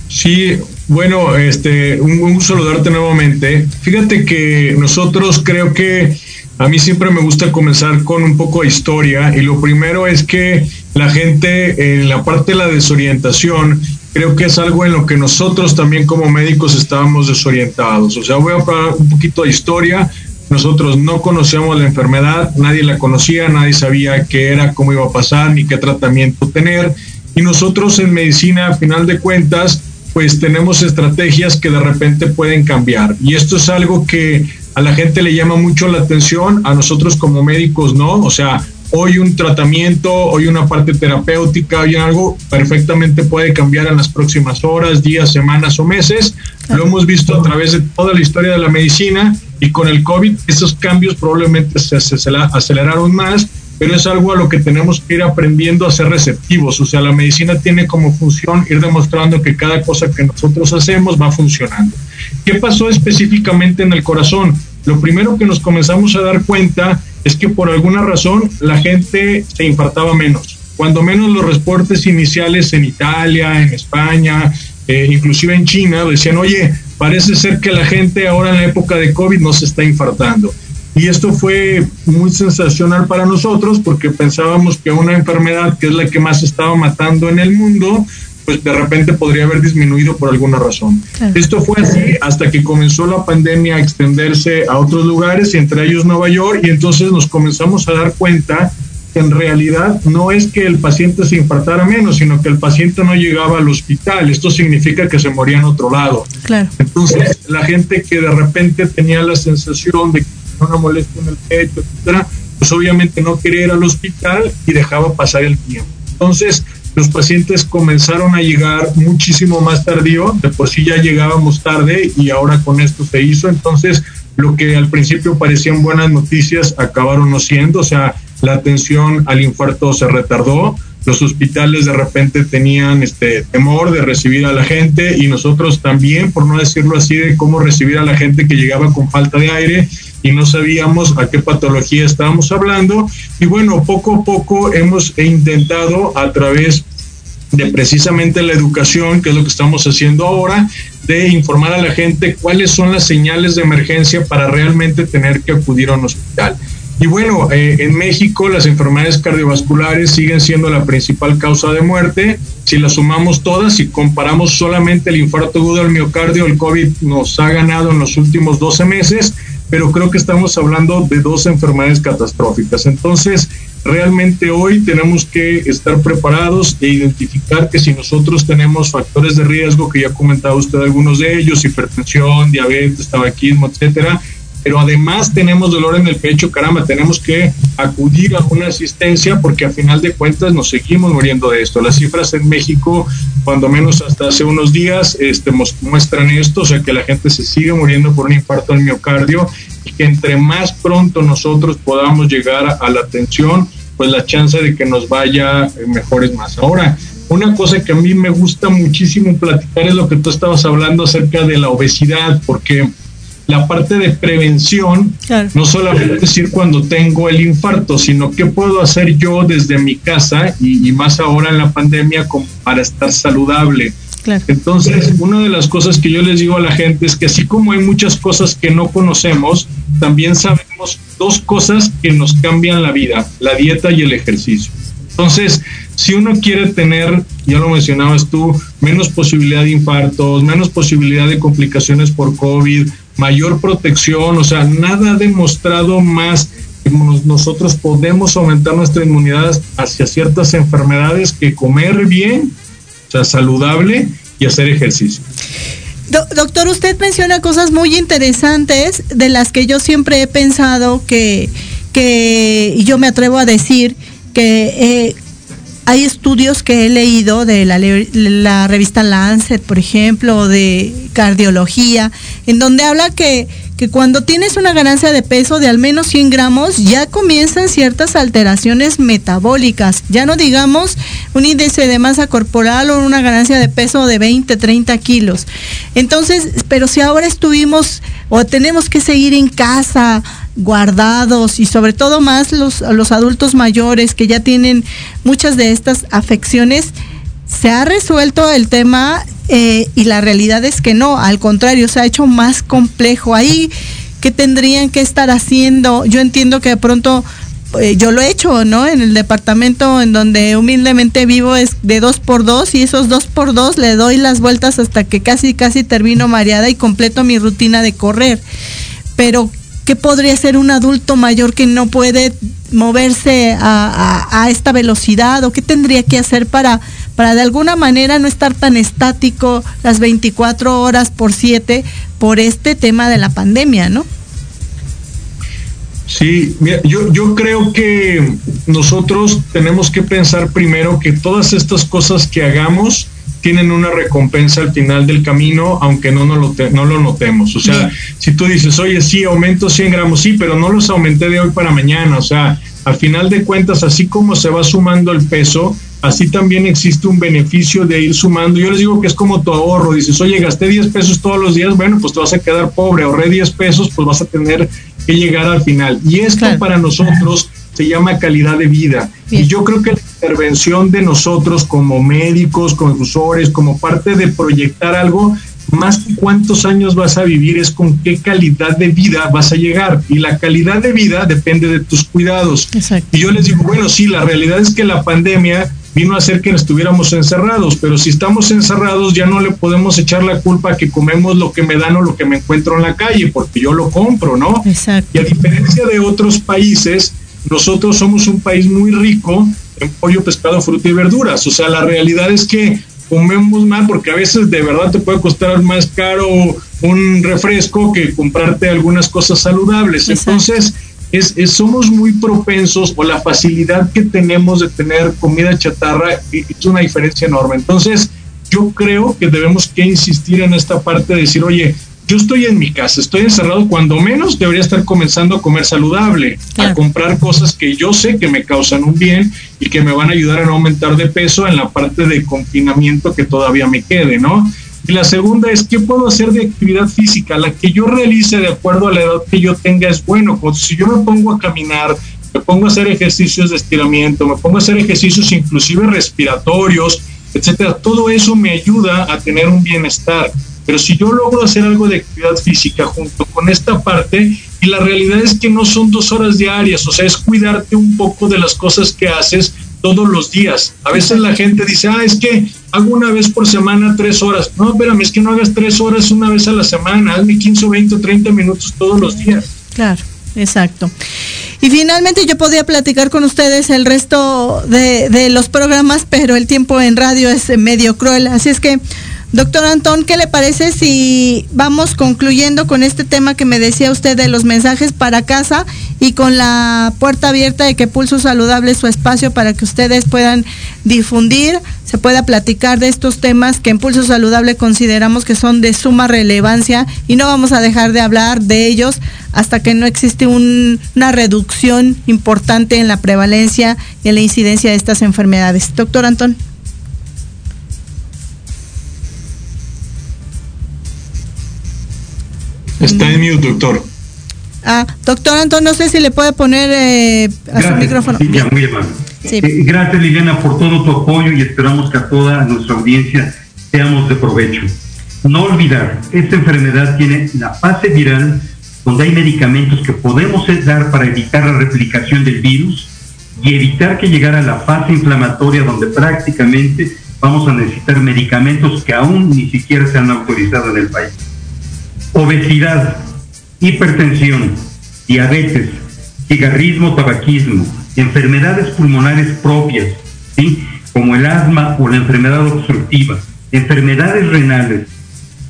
Sí, bueno, este, un, un saludarte nuevamente. Fíjate que nosotros creo que a mí siempre me gusta comenzar con un poco de historia y lo primero es que la gente en la parte de la desorientación creo que es algo en lo que nosotros también como médicos estábamos desorientados. O sea, voy a hablar un poquito de historia. Nosotros no conocíamos la enfermedad, nadie la conocía, nadie sabía qué era, cómo iba a pasar, ni qué tratamiento tener. Y nosotros en medicina, a final de cuentas, pues tenemos estrategias que de repente pueden cambiar. Y esto es algo que a la gente le llama mucho la atención, a nosotros como médicos no, o sea, hoy un tratamiento, hoy una parte terapéutica, hoy algo perfectamente puede cambiar en las próximas horas, días, semanas o meses. Lo hemos visto a través de toda la historia de la medicina y con el COVID esos cambios probablemente se aceleraron más pero es algo a lo que tenemos que ir aprendiendo a ser receptivos. O sea, la medicina tiene como función ir demostrando que cada cosa que nosotros hacemos va funcionando. ¿Qué pasó específicamente en el corazón? Lo primero que nos comenzamos a dar cuenta es que por alguna razón la gente se infartaba menos. Cuando menos los reportes iniciales en Italia, en España, eh, inclusive en China, decían, oye, parece ser que la gente ahora en la época de COVID no se está infartando. Y esto fue muy sensacional para nosotros porque pensábamos que una enfermedad que es la que más estaba matando en el mundo, pues de repente podría haber disminuido por alguna razón. Esto fue así hasta que comenzó la pandemia a extenderse a otros lugares, y entre ellos Nueva York, y entonces nos comenzamos a dar cuenta que en realidad no es que el paciente se infartara menos, sino que el paciente no llegaba al hospital. Esto significa que se moría en otro lado. Claro. Entonces, la gente que de repente tenía la sensación de que una molestia en el pecho, etcétera, pues obviamente no quería ir al hospital y dejaba pasar el tiempo. Entonces, los pacientes comenzaron a llegar muchísimo más tardío, de por sí ya llegábamos tarde y ahora con esto se hizo, entonces lo que al principio parecían buenas noticias acabaron no siendo, o sea, la atención al infarto se retardó, los hospitales de repente tenían este temor de recibir a la gente y nosotros también, por no decirlo así, de cómo recibir a la gente que llegaba con falta de aire y no sabíamos a qué patología estábamos hablando. Y bueno, poco a poco hemos intentado a través de precisamente la educación, que es lo que estamos haciendo ahora, de informar a la gente cuáles son las señales de emergencia para realmente tener que acudir a un hospital. Y bueno, eh, en México las enfermedades cardiovasculares siguen siendo la principal causa de muerte. Si las sumamos todas y comparamos solamente el infarto agudo al miocardio, el COVID nos ha ganado en los últimos 12 meses pero creo que estamos hablando de dos enfermedades catastróficas. Entonces, realmente hoy tenemos que estar preparados e identificar que si nosotros tenemos factores de riesgo, que ya ha comentado usted algunos de ellos, hipertensión, diabetes, tabaquismo, etcétera, pero además tenemos dolor en el pecho, caramba, tenemos que acudir a una asistencia porque a final de cuentas nos seguimos muriendo de esto. Las cifras en México, cuando menos hasta hace unos días, este, muestran esto, o sea que la gente se sigue muriendo por un infarto al miocardio y que entre más pronto nosotros podamos llegar a la atención, pues la chance de que nos vaya eh, mejor es más. Ahora, una cosa que a mí me gusta muchísimo platicar es lo que tú estabas hablando acerca de la obesidad, porque la parte de prevención, no solamente decir cuando tengo el infarto, sino qué puedo hacer yo desde mi casa y, más ahora en la pandemia como para estar saludable. Entonces, una de las cosas que yo les digo a la gente es que así como hay muchas cosas que no conocemos, también sabemos dos cosas que nos cambian la vida, la dieta y el ejercicio. Entonces, si uno quiere tener, ya lo mencionabas tú, menos posibilidad de infartos, menos posibilidad de complicaciones por COVID, mayor protección, o sea, nada ha demostrado más que nosotros podemos aumentar nuestra inmunidad hacia ciertas enfermedades que comer bien, o sea, saludable y hacer ejercicio. doctor, usted menciona cosas muy interesantes de las que yo siempre he pensado que, que yo me atrevo a decir que eh, hay estudios que he leído de la, la, revista Lancet, por ejemplo, de cardiología, en donde habla que, que cuando tienes una ganancia de peso de al menos 100 gramos, ya comienzan ciertas alteraciones metabólicas. Ya no digamos un índice de masa corporal o una ganancia de peso de 20, 30 kilos. Entonces, pero si ahora estuvimos o tenemos que seguir en casa, guardados y sobre todo más los, los adultos mayores que ya tienen muchas de estas afecciones, se ha resuelto el tema eh, y la realidad es que no, al contrario, se ha hecho más complejo. Ahí, ¿qué tendrían que estar haciendo? Yo entiendo que de pronto, eh, yo lo he hecho, ¿no? En el departamento en donde humildemente vivo es de dos por dos y esos dos por dos le doy las vueltas hasta que casi, casi termino mareada y completo mi rutina de correr. Pero, ¿qué podría ser un adulto mayor que no puede moverse a esta velocidad o qué tendría que hacer para para de alguna manera no estar tan estático las 24 horas por 7 por este tema de la pandemia, ¿no? Sí, yo, yo creo que nosotros tenemos que pensar primero que todas estas cosas que hagamos tienen una recompensa al final del camino, aunque no, no, lo, no lo notemos. O sea, si tú dices, oye, sí, aumento 100 gramos, sí, pero no los aumenté de hoy para mañana. O sea, al final de cuentas, así como se va sumando el peso, así también existe un beneficio de ir sumando. Yo les digo que es como tu ahorro. Dices, oye, gasté 10 pesos todos los días, bueno, pues te vas a quedar pobre. Ahorré 10 pesos, pues vas a tener que llegar al final. Y esto para nosotros se llama calidad de vida. Y yo creo que la intervención de nosotros como médicos, como usuarios, como parte de proyectar algo, más que cuántos años vas a vivir es con qué calidad de vida vas a llegar. Y la calidad de vida depende de tus cuidados. Y yo les digo, bueno, sí, la realidad es que la pandemia vino a hacer que estuviéramos encerrados, pero si estamos encerrados ya no le podemos echar la culpa a que comemos lo que me dan o lo que me encuentro en la calle, porque yo lo compro, ¿no? Exacto. Y a diferencia de otros países, nosotros somos un país muy rico en pollo, pescado, fruta y verduras. O sea, la realidad es que comemos mal porque a veces de verdad te puede costar más caro un refresco que comprarte algunas cosas saludables. Entonces, es, somos muy propensos o la facilidad que tenemos de tener comida chatarra es una diferencia enorme. Entonces, yo creo que debemos que insistir en esta parte de decir, oye, yo estoy en mi casa, estoy encerrado, cuando menos debería estar comenzando a comer saludable, a comprar cosas que yo sé que me causan un bien y que me van a ayudar a no aumentar de peso en la parte de confinamiento que todavía me quede, ¿no? Y la segunda es, ¿qué puedo hacer de actividad física? La que yo realice de acuerdo a la edad que yo tenga es bueno. si yo me pongo a caminar, me pongo a hacer ejercicios de estiramiento, me pongo a hacer ejercicios inclusive respiratorios, etcétera, todo eso me ayuda a tener un bienestar. Pero si yo logro hacer algo de actividad física junto con esta parte, y la realidad es que no son dos horas diarias, o sea, es cuidarte un poco de las cosas que haces todos los días. A veces la gente dice, ah, es que hago una vez por semana tres horas. No, espérame, es que no hagas tres horas una vez a la semana, hazme 15 o 20 o 30 minutos todos los días. Claro, exacto. Y finalmente yo podía platicar con ustedes el resto de, de los programas, pero el tiempo en radio es medio cruel. Así es que Doctor Antón, ¿qué le parece si vamos concluyendo con este tema que me decía usted de los mensajes para casa y con la puerta abierta de que Pulso Saludable es su espacio para que ustedes puedan difundir, se pueda platicar de estos temas que en Pulso Saludable consideramos que son de suma relevancia y no vamos a dejar de hablar de ellos hasta que no existe una reducción importante en la prevalencia y en la incidencia de estas enfermedades. Doctor Antón. Está en mute, doctor. Ah, doctor Antón, no sé si le puede poner eh, a su micrófono. muy amable. Sí. Eh, gracias Liliana por todo tu apoyo y esperamos que a toda nuestra audiencia seamos de provecho. No olvidar, esta enfermedad tiene la fase viral donde hay medicamentos que podemos dar para evitar la replicación del virus y evitar que llegara a la fase inflamatoria donde prácticamente vamos a necesitar medicamentos que aún ni siquiera se han autorizado en el país obesidad, hipertensión, diabetes, cigarrismo, tabaquismo, enfermedades pulmonares propias, ¿sí? como el asma o la enfermedad obstructiva, enfermedades renales,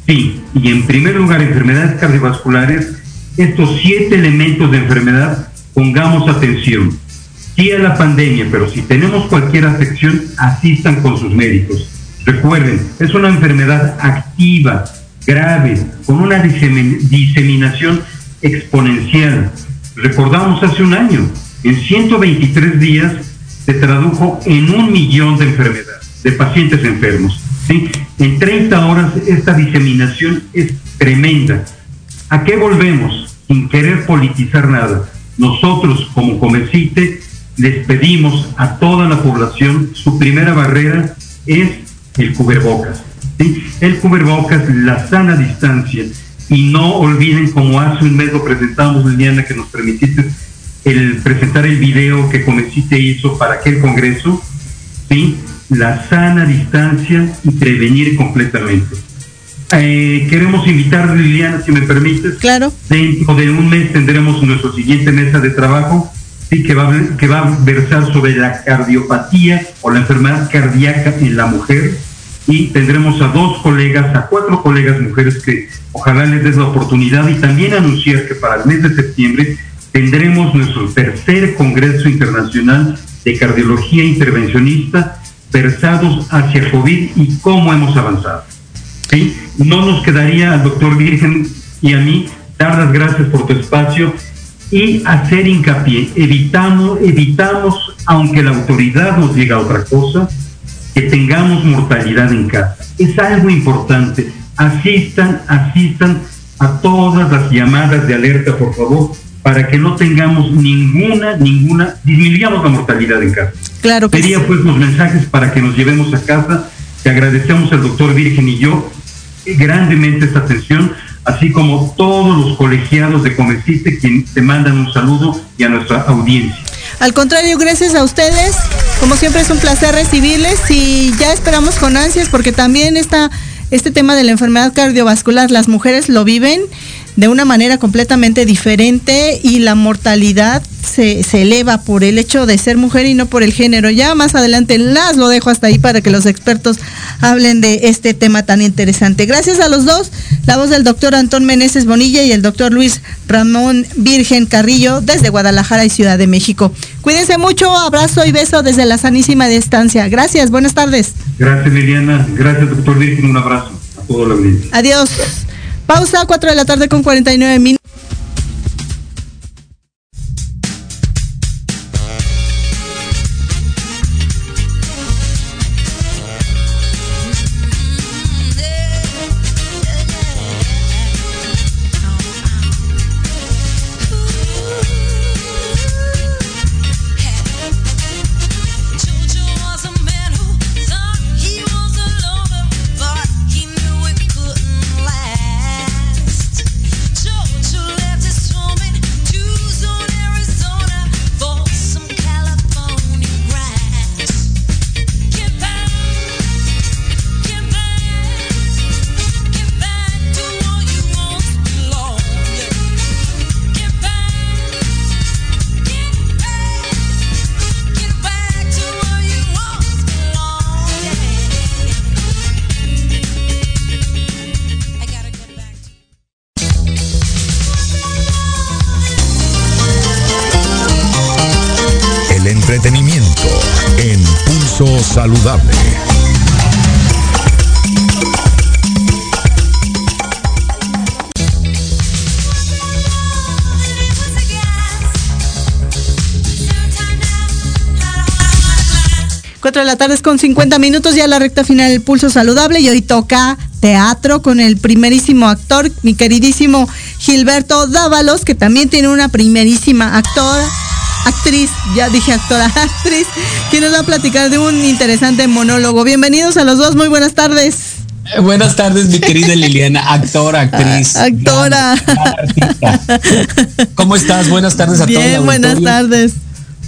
sí, y en primer lugar enfermedades cardiovasculares, estos siete elementos de enfermedad, pongamos atención. Sí a la pandemia, pero si tenemos cualquier afección, asistan con sus médicos. Recuerden, es una enfermedad activa, grave, con una diseminación exponencial. Recordamos hace un año, en 123 días se tradujo en un millón de enfermedades, de pacientes enfermos. En 30 horas esta diseminación es tremenda. ¿A qué volvemos? Sin querer politizar nada. Nosotros como Comecite les pedimos a toda la población, su primera barrera es el cubrebocas. El cubrebocas, la sana distancia. Y no olviden, como hace un mes lo presentamos, Liliana, que nos permitiste el presentar el video que Comecite hizo para aquel congreso, ¿sí? la sana distancia y prevenir completamente. Eh, queremos invitar, Liliana, si me permites. Claro. Dentro de un mes tendremos nuestra siguiente mesa de trabajo, sí, que va, que va a versar sobre la cardiopatía o la enfermedad cardíaca en la mujer. Y tendremos a dos colegas, a cuatro colegas mujeres que ojalá les des la oportunidad y también anunciar que para el mes de septiembre tendremos nuestro tercer Congreso Internacional de Cardiología Intervencionista versados hacia COVID y cómo hemos avanzado. No nos quedaría al doctor Virgen y a mí dar las gracias por tu espacio y hacer hincapié. Evitamos, evitamos, aunque la autoridad nos diga otra cosa, que tengamos mortalidad en casa. Es algo importante. Asistan, asistan a todas las llamadas de alerta, por favor, para que no tengamos ninguna, ninguna, disminuyamos la mortalidad en casa. Claro que Sería pues los mensajes para que nos llevemos a casa. Te agradecemos al doctor Virgen y yo grandemente esta atención, así como todos los colegiados de Comecite quien te mandan un saludo y a nuestra audiencia. Al contrario, gracias a ustedes. Como siempre es un placer recibirles y ya esperamos con ansias porque también este tema de la enfermedad cardiovascular, las mujeres lo viven de una manera completamente diferente y la mortalidad se, eleva por el hecho de ser mujer y no por el género. Ya más adelante las lo dejo hasta ahí para que los expertos hablen de este tema tan interesante. Gracias a los dos, la voz del doctor Antón Meneses Bonilla y el doctor Luis Ramón Virgen Carrillo desde Guadalajara y Ciudad de México. Cuídense mucho, abrazo y beso desde la sanísima distancia. Gracias, buenas tardes. Gracias Liliana, gracias doctor Virgen, un abrazo a toda la audiencia. Adiós. Pausa, 4 de la tarde con 49 minutos. 4 de la tarde con 50 minutos, ya la recta final del pulso saludable y hoy toca teatro con el primerísimo actor, mi queridísimo Gilberto Dávalos, que también tiene una primerísima actora, actriz, ya dije actora, *laughs* actriz, que nos va a platicar de un interesante monólogo. Bienvenidos a los dos, muy buenas tardes. Eh, buenas tardes, mi querida Liliana, actora, actriz. Actora. ¿Cómo estás? Buenas tardes a todos. Bien, buenas tardes.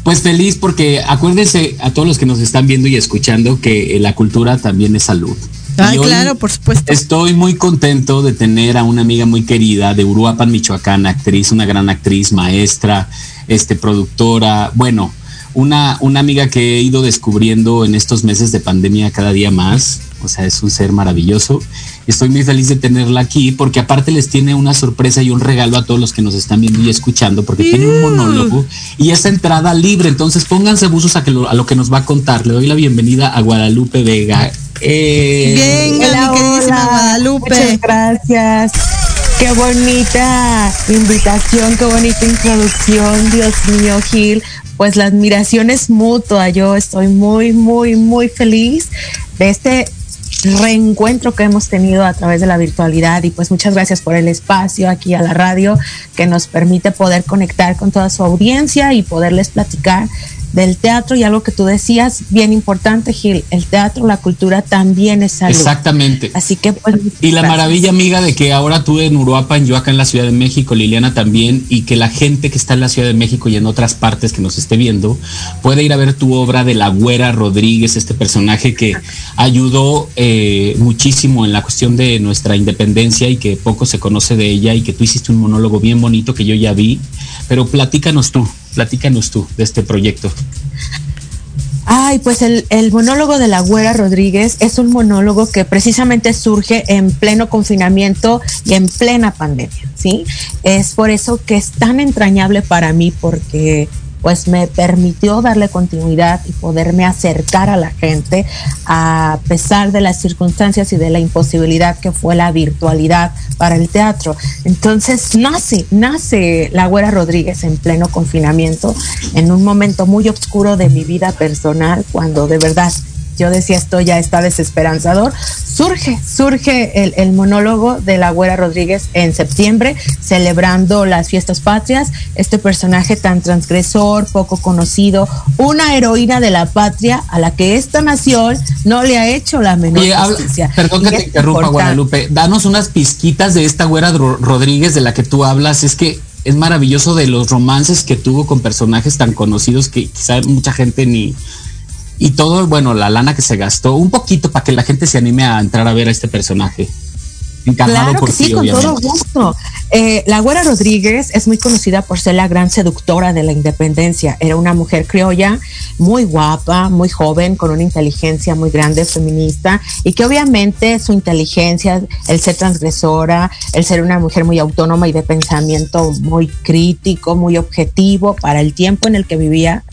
Pues feliz porque acuérdense a todos los que nos están viendo y escuchando que eh, la cultura también es salud. Ah, claro, por supuesto. Estoy muy contento de tener a una amiga muy querida de Uruapan, Michoacán, actriz, una gran actriz, maestra, este, productora, bueno, una, una amiga que he ido descubriendo en estos meses de pandemia cada día más. O sea, es un ser maravilloso. Estoy muy feliz de tenerla aquí porque aparte les tiene una sorpresa y un regalo a todos los que nos están viendo y escuchando porque tiene un monólogo y esa entrada libre. Entonces pónganse buzos a, que lo, a lo que nos va a contar. Le doy la bienvenida a Guadalupe Vega. Eh, Venga, mi queridísima Guadalupe. Muchas gracias. Qué bonita invitación, qué bonita introducción, Dios mío, Gil. Pues la admiración es mutua. Yo estoy muy, muy, muy feliz de este reencuentro que hemos tenido a través de la virtualidad y pues muchas gracias por el espacio aquí a la radio que nos permite poder conectar con toda su audiencia y poderles platicar del teatro y algo que tú decías, bien importante, Gil, el teatro, la cultura también es salud. Exactamente. Así que pues, Y la maravilla, amiga, de que ahora tú en Uruapan, yo acá en la Ciudad de México, Liliana también, y que la gente que está en la Ciudad de México y en otras partes que nos esté viendo, puede ir a ver tu obra de la Güera Rodríguez, este personaje que ayudó eh, muchísimo en la cuestión de nuestra independencia y que poco se conoce de ella y que tú hiciste un monólogo bien bonito que yo ya vi, pero platícanos tú, Platícanos tú de este proyecto. Ay, pues el, monólogo de la Güera Rodríguez es un monólogo que precisamente surge en pleno confinamiento y en plena pandemia, ¿sí? Es por eso que es tan entrañable para mí porque pues me permitió darle continuidad y poderme acercar a la gente a pesar de las circunstancias y de la imposibilidad que fue la virtualidad para el teatro. Entonces nace, nace la Güera Rodríguez en pleno confinamiento, en un momento muy oscuro de mi vida personal, cuando de verdad yo decía esto ya está desesperanzador, surge, surge el, monólogo de la Güera Rodríguez en septiembre, celebrando las fiestas patrias, este personaje tan transgresor, poco conocido, una heroína de la patria a la que esta nación no le ha hecho la menor justicia. Perdón que te interrumpa, Guadalupe, danos unas pizquitas de esta Güera Rodríguez de la que tú hablas, es que es maravilloso de los romances que tuvo con personajes tan conocidos que quizá mucha gente ni, y todo, bueno, la lana que se gastó, un poquito para que la gente se anime a entrar a ver a este personaje. Encantado claro que sí, con todo gusto. Eh, la Güera Rodríguez es muy conocida por ser la gran seductora de la independencia. Era una mujer criolla, muy guapa, muy joven, con una inteligencia muy grande, feminista, y que obviamente su inteligencia, el ser transgresora, el ser una mujer muy autónoma y de pensamiento muy crítico, muy objetivo para el tiempo en el que vivía,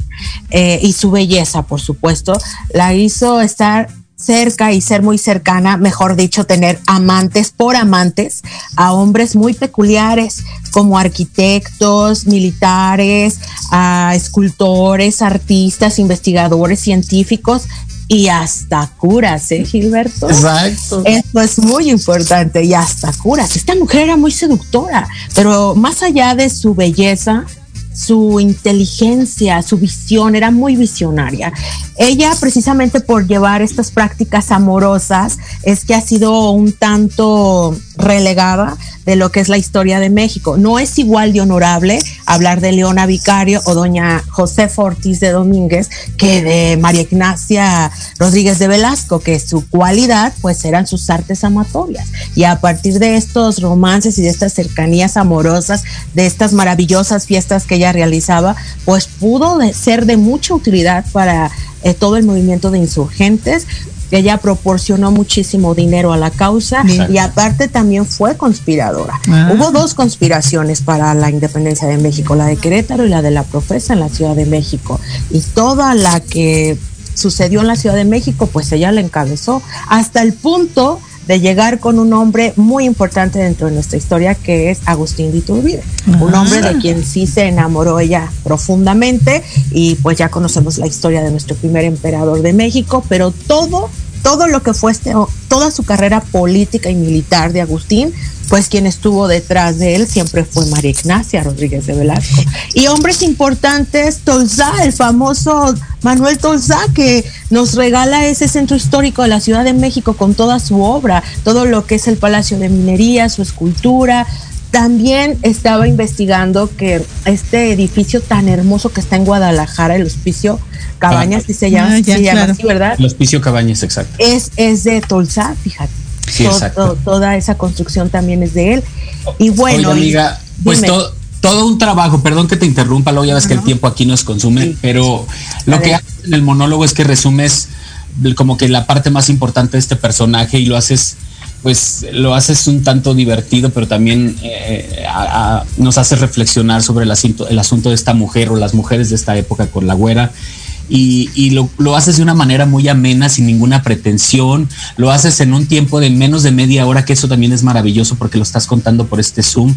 eh, y su belleza, por supuesto, la hizo estar cerca y ser muy cercana, mejor dicho, tener amantes por amantes a hombres muy peculiares como arquitectos, militares, a escultores, artistas, investigadores, científicos y hasta curas, ¿eh, Gilberto? Exacto. Esto es muy importante y hasta curas. Esta mujer era muy seductora, pero más allá de su belleza, su inteligencia, su visión, era muy visionaria. Ella precisamente por llevar estas prácticas amorosas es que ha sido un tanto relegada de lo que es la historia de México. No es igual de honorable hablar de Leona Vicario o doña José Ortiz de Domínguez que de María Ignacia Rodríguez de Velasco, que su cualidad pues eran sus artes amatorias. Y a partir de estos romances y de estas cercanías amorosas, de estas maravillosas fiestas que ella realizaba, pues pudo ser de mucha utilidad para eh, todo el movimiento de insurgentes, ella proporcionó muchísimo dinero a la causa y aparte también fue conspiradora. Ah. Hubo dos conspiraciones para la independencia de México, la de Querétaro y la de la profesa en la Ciudad de México. Y toda la que sucedió en la Ciudad de México, pues ella la encabezó hasta el punto de llegar con un hombre muy importante dentro de nuestra historia que es Agustín de Iturbide, un hombre de quien sí se enamoró ella profundamente y pues ya conocemos la historia de nuestro primer emperador de México, pero todo todo lo que fue este, toda su carrera política y militar de Agustín, pues quien estuvo detrás de él siempre fue María Ignacia Rodríguez de Velasco. Y hombres importantes, Tolzá, el famoso Manuel Tolzá, que nos regala ese centro histórico de la Ciudad de México con toda su obra, todo lo que es el Palacio de Minería, su escultura, también estaba investigando que este edificio tan hermoso que está en Guadalajara, el hospicio Cabañas, si se llama, ah, así, ¿verdad? El hospicio Cabañas, exacto. Es, es de Tolsa, fíjate. Sí, toda esa construcción también es de él. Y bueno. amiga, pues todo un trabajo, perdón que te interrumpa, luego ya ves que el tiempo aquí nos consume, pero lo que haces en el monólogo es que resumes como que la parte más importante de este personaje y lo haces pues lo haces un tanto divertido, pero también eh, nos hace reflexionar sobre el asunto, el asunto de esta mujer o las mujeres de esta época con la güera. Y, lo, lo, haces de una manera muy amena, sin ninguna pretensión, lo haces en un tiempo de menos de media hora, que eso también es maravilloso porque lo estás contando por este Zoom.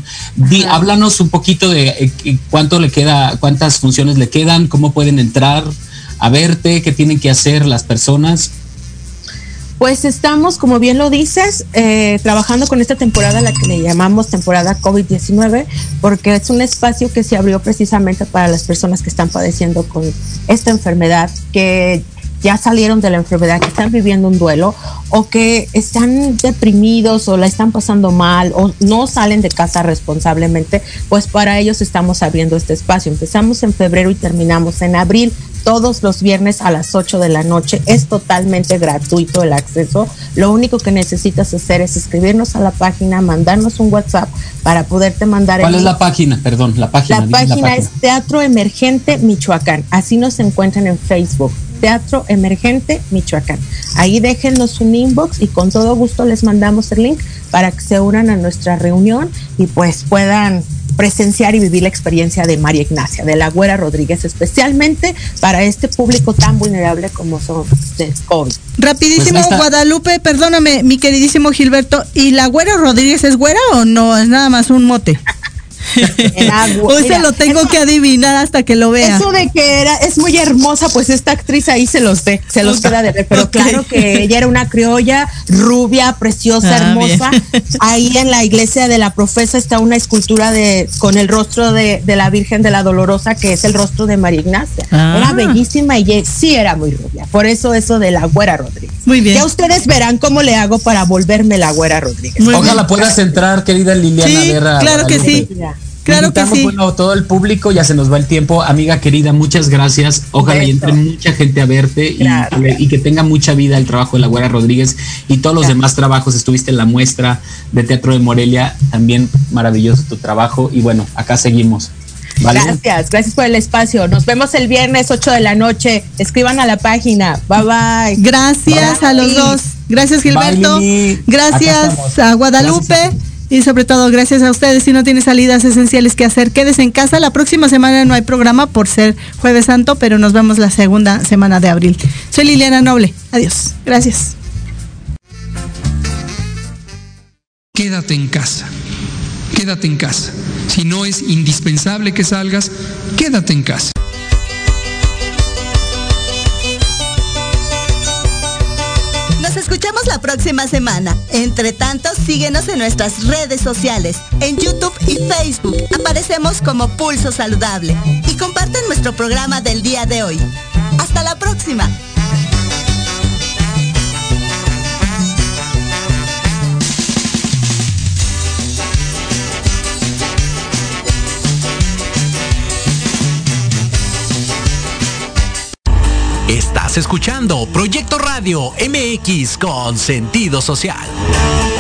háblanos un poquito de eh, cuánto le queda, cuántas funciones le quedan, cómo pueden entrar a verte, qué tienen que hacer las personas. Pues estamos, como bien lo dices, eh, trabajando con esta temporada, la que le llamamos temporada COVID-19, porque es un espacio que se abrió precisamente para las personas que están padeciendo con esta enfermedad, que ya salieron de la enfermedad, que están viviendo un duelo o que están deprimidos o la están pasando mal o no salen de casa responsablemente, pues para ellos estamos abriendo este espacio. Empezamos en febrero y terminamos en abril todos los viernes a las 8 de la noche. Es totalmente gratuito el acceso. Lo único que necesitas hacer es escribirnos a la página, mandarnos un WhatsApp para poderte mandar. ¿Cuál es la página? Perdón, la página. La página, es Teatro Emergente Michoacán. Así nos encuentran en Facebook. Teatro Emergente Michoacán. Ahí déjenos un inbox y con todo gusto les mandamos el link para que se unan a nuestra reunión y pues puedan presenciar y vivir la experiencia de María Ignacia, de la Güera Rodríguez, especialmente para este público tan vulnerable como son de COVID. Rapidísimo, pues Guadalupe, perdóname, mi queridísimo Gilberto, ¿y la Güera Rodríguez es güera o no? Es nada más un mote. Hoy *laughs* se lo tengo que adivinar hasta que lo vea. Eso de que era, es muy hermosa, pues esta actriz ahí se los ve, se los queda de ver. Pero claro que ella era una criolla, rubia, preciosa, ah, hermosa. Ahí en la iglesia de la profesa está una escultura de con el rostro de, la Virgen de la Dolorosa, que es el rostro de María Ignacia. Ah. Era bellísima y sí era muy rubia. Por eso eso de la güera Rodríguez. Muy bien. Ya ustedes verán cómo le hago para volverme la güera Rodríguez. Ojalá puedas entrar, querida Liliana sí, Claro que sí. Claro que sí. Bueno, todo el público, ya se nos va el tiempo. Amiga querida, muchas gracias. Ojalá y entre mucha gente a verte y, que tenga mucha vida el trabajo de la Güera Rodríguez y todos los demás trabajos. Estuviste en la muestra de Teatro de Morelia, también maravilloso tu trabajo. Y bueno, acá seguimos. Gracias, gracias por el espacio. Nos vemos el viernes 8 de la noche. Escriban a la página. Bye bye. Gracias a los dos. Gracias Gilberto. gracias a Guadalupe. Y sobre todo, gracias a ustedes. Si no tiene salidas esenciales que hacer, quédese en casa. La próxima semana no hay programa por ser Jueves Santo, pero nos vemos la segunda semana de abril. Soy Liliana Noble. Adiós. Gracias. Quédate en casa. Quédate en casa. Si no es indispensable que salgas, quédate en casa. Escuchamos la próxima semana. Entre tanto, síguenos en nuestras redes sociales. En YouTube y Facebook aparecemos como Pulso Saludable. Y comparten nuestro programa del día de hoy. Hasta la próxima. Escuchando Proyecto Radio MX con sentido social.